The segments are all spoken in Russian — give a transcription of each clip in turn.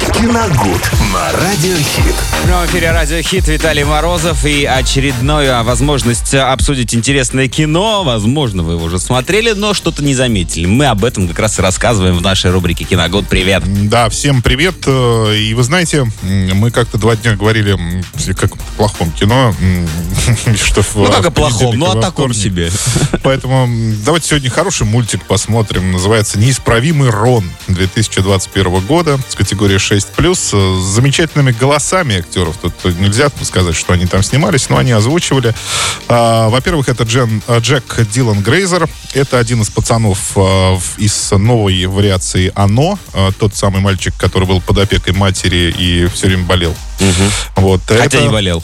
Киногуд на Радиохит. В прямом эфире Радио Хит Виталий Морозов и очередная возможность обсудить интересное кино. Возможно, вы его уже смотрели, но что-то не заметили. Мы об этом как раз и рассказываем в нашей рубрике «Киногуд». Привет! Да, всем привет. Э, И вы знаете, мы как-то два дня говорили м, как в плохом кино. Что Ну, как о плохом, ну, и о таком себе. Поэтому давайте сегодня хороший мультик посмотрим. Называется «Неисправимый Рон» 2021 года с категории 6+, с замечательными голосами актеров. Тут нельзя сказать, что они там снимались, но они озвучивали. А, Во-первых, это Джен, а, Джек Дилан Грейзер. Это один из пацанов в- из новой вариации «Оно». Тот самый мальчик, который был под опекой матери и все время болел. Вот. Хотя Это- не болел.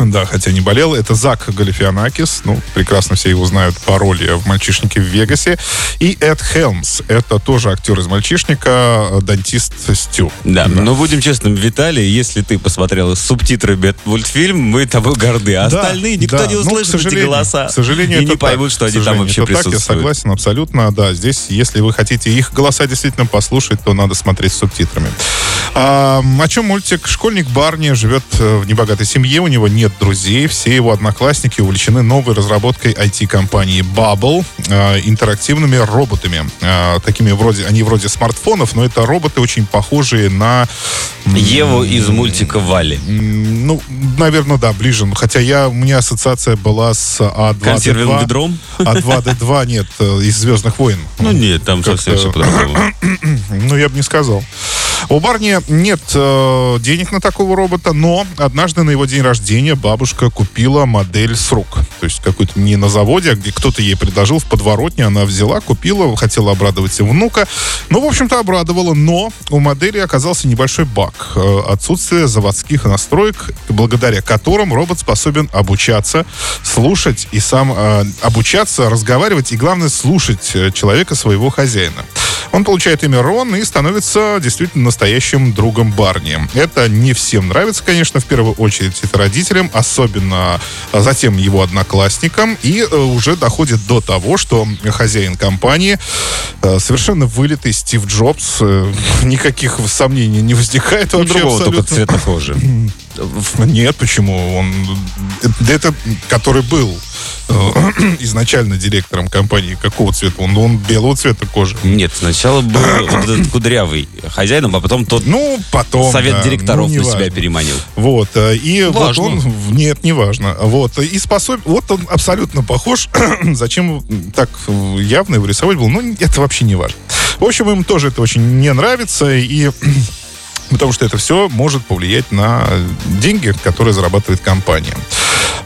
Да, хотя не болел. Это Зак Галифианакис. Ну, прекрасно все его знают по роли в «Мальчишнике в Вегасе». И Эд Хелмс. Это тоже актер из «Мальчишника», дантист Стю. Да, но будем честным, Виталий, если ты посмотрел с субтитрами этот мультфильм, мы тобой горды. А Да, остальные никто да. не Ну, услышит эти сожалению, голоса. К сожалению, и не так. поймут, что они там вообще это так, присутствуют. я согласен абсолютно. Да, здесь, если вы хотите их голоса действительно послушать, то надо смотреть с субтитрами. А, о чем мультик? Школьник Барни живет э, в небогатой семье, у него нет друзей, все его одноклассники увлечены новой разработкой IT-компании Bubble, э, интерактивными роботами. Э, такими вроде, они вроде смартфонов, но это роботы очень похожие на... Еву из мультика «Вали». Ну, наверное, да, ближе. Хотя я, у меня ассоциация была с А2D2. Консервным ведром? А2D2 нет, из «Звездных войн». Ну нет, там совсем все по-другому. Ну, я бы не сказал. У Барни нет э, денег на такого робота, но однажды на его день рождения бабушка купила модель с рук. То есть какой-то не на заводе, а где кто-то ей предложил в подворотне, она взяла, купила, хотела обрадовать внука. Ну, в общем-то, обрадовала, но у модели оказался небольшой баг. Э, Отсутствие заводских настроек, благодаря которым робот способен обучаться, слушать и сам э, обучаться, разговаривать и, главное, слушать э, человека, своего хозяина. Он получает имя Рон и становится действительно настоящим другом Барни. Это не всем нравится, конечно, в первую очередь это родителям, особенно а, затем его одноклассникам. И э, уже доходит до того, что хозяин компании э, совершенно вылитый Стив Джобс. Э, никаких сомнений не возникает У вообще другого только абсолютно. цвета кожи. Нет, почему? Он это, который был изначально директором компании. Какого цвета? Он, он белого цвета кожи. Нет, сначала был вот этот кудрявый хозяином, а потом тот Ну, потом. совет да, директоров ну, на себя переманил. Вот, э, и Важно. вот он, нет, не важно. Вот, и способен, вот он абсолютно похож. Зачем так явно его рисовать был? Ну, это вообще не важно. В общем, им тоже это очень не нравится, и потому что это все может повлиять на деньги, которые зарабатывает компания.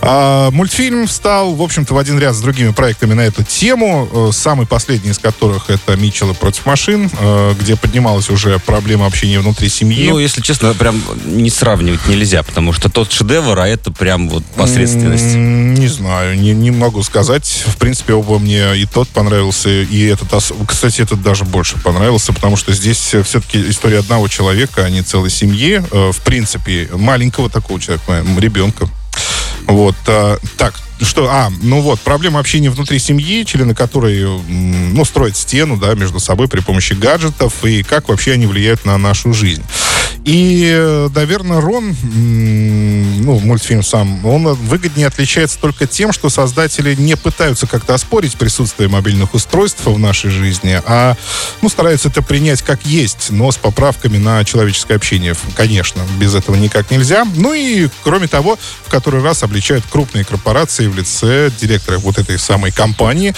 А, мультфильм стал, в общем-то, в один ряд с другими проектами на эту тему. Э, Самый последний из которых это «Митчеллы против машин», э, где поднималась уже проблема общения внутри семьи. Ну, если честно, прям не сравнивать нельзя, потому что тот шедевр, а это прям вот посредственность. Не знаю, не, не могу сказать. В принципе, оба мне и тот понравился, и этот, кстати, этот даже больше понравился, потому что здесь все-таки история одного человека, а не целой семьи. Э, В принципе, маленького такого человека, ребенка. Вот, а, так, что, а, ну вот, проблема общения внутри семьи, члены которой, ну, строят стену, да, между собой при помощи гаджетов, и как вообще они влияют на нашу жизнь. И, наверное, Рон, ну, мультфильм сам, он выгоднее отличается только тем, что создатели не пытаются как-то оспорить присутствие мобильных устройств в нашей жизни, а, ну, стараются это принять как есть, но с поправками на человеческое общение. Конечно, без этого никак нельзя. Ну и, кроме того, в который раз обличают крупные корпорации в лице директора вот этой самой компании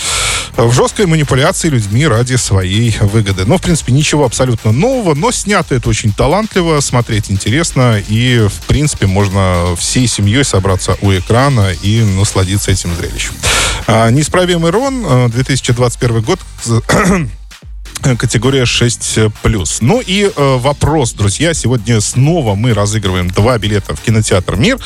в жесткой манипуляции людьми ради своей выгоды. Ну, в принципе, ничего абсолютно нового, но снято это очень талантливо, смотреть интересно, и, в принципе, можно всей семьей собраться у экрана и насладиться этим зрелищем. А, Неисправимый Рон, э, 2021 год, категория 6+. Ну и э, вопрос, друзья. Сегодня снова мы разыгрываем два билета в кинотеатр «Мир».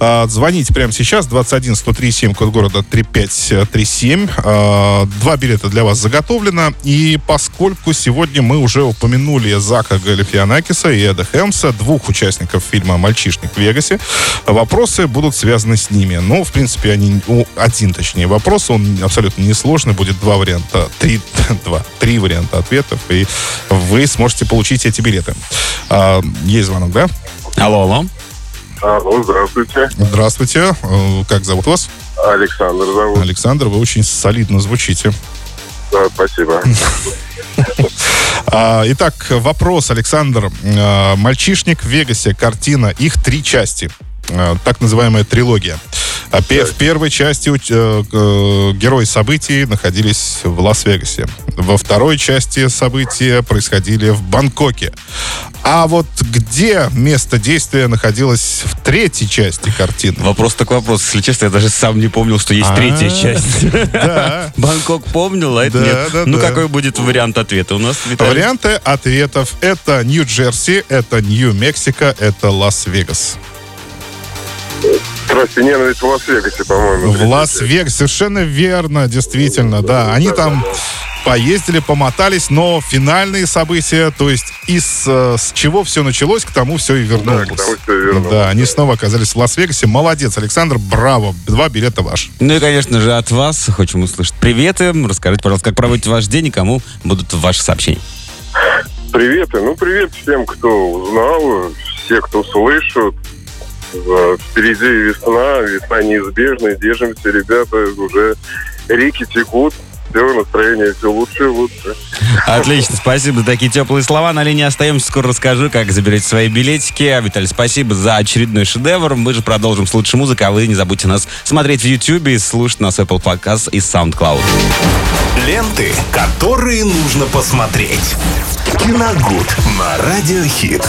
Э, звоните прямо сейчас. 21 137, код города 3537. Э, два билета для вас заготовлено. И поскольку сегодня мы уже упомянули Зака Галифианакиса и Эда Хелмса, двух участников фильма «Мальчишник в Вегасе», вопросы будут связаны с ними. Ну, в принципе, они... Один, точнее, вопрос. Он абсолютно несложный. Будет два варианта. Три, два, три варианта ответов, и вы сможете получить эти билеты. А, есть звонок, да? Алло, алло. Алло, здравствуйте. Здравствуйте. Э, Как зовут вас? Александр зовут. Александр, вы очень солидно звучите. Да, спасибо. А, Итак, вопрос, Александр. А, «Мальчишник в Вегасе», картина, их три части. А, Так называемая трилогия. А В первой части э, э, герои событий находились в Лас-Вегасе. Во второй части события происходили в Бангкоке. А вот где место действия находилось в третьей части картины? Вопрос так вопрос. Если честно, я даже сам не помнил, что есть А, третья часть. Бангкок помнил, а это нет. Ну, какой будет вариант ответа у нас? Варианты ответов. Это Нью-Джерси, это Нью-Мексико, это Лас-Вегас. Страсть и ненависть в Лас-Вегасе, по-моему. В Лас-Вегас, совершенно верно, действительно, да. Они там поездили, помотались, но финальные события, то есть из э, с чего все началось, к тому все и вернулось. к тому всё и вернулось. Да, они снова оказались в Лас-Вегасе. Молодец, Александр, браво. Два билета ваши. Ну и, конечно же, от вас хотим услышать приветы. Расскажите, пожалуйста, как проводите ваш день и кому будут ваши сообщения. Приветы. Ну, привет всем, кто узнал, все, кто слышат. Впереди весна, весна неизбежна. Держимся, ребята, уже реки текут. Все, настроение все лучше и лучше. Отлично, спасибо за такие теплые слова. На линии остаемся, скоро расскажу, как заберете свои билетики. А, Виталий, спасибо за очередной шедевр. Мы же продолжим с лучшей музыкой, а вы не забудьте нас смотреть в YouTube и слушать нас Apple Podcast и SoundCloud. Ленты, которые нужно посмотреть. Киногуд на Радиохит.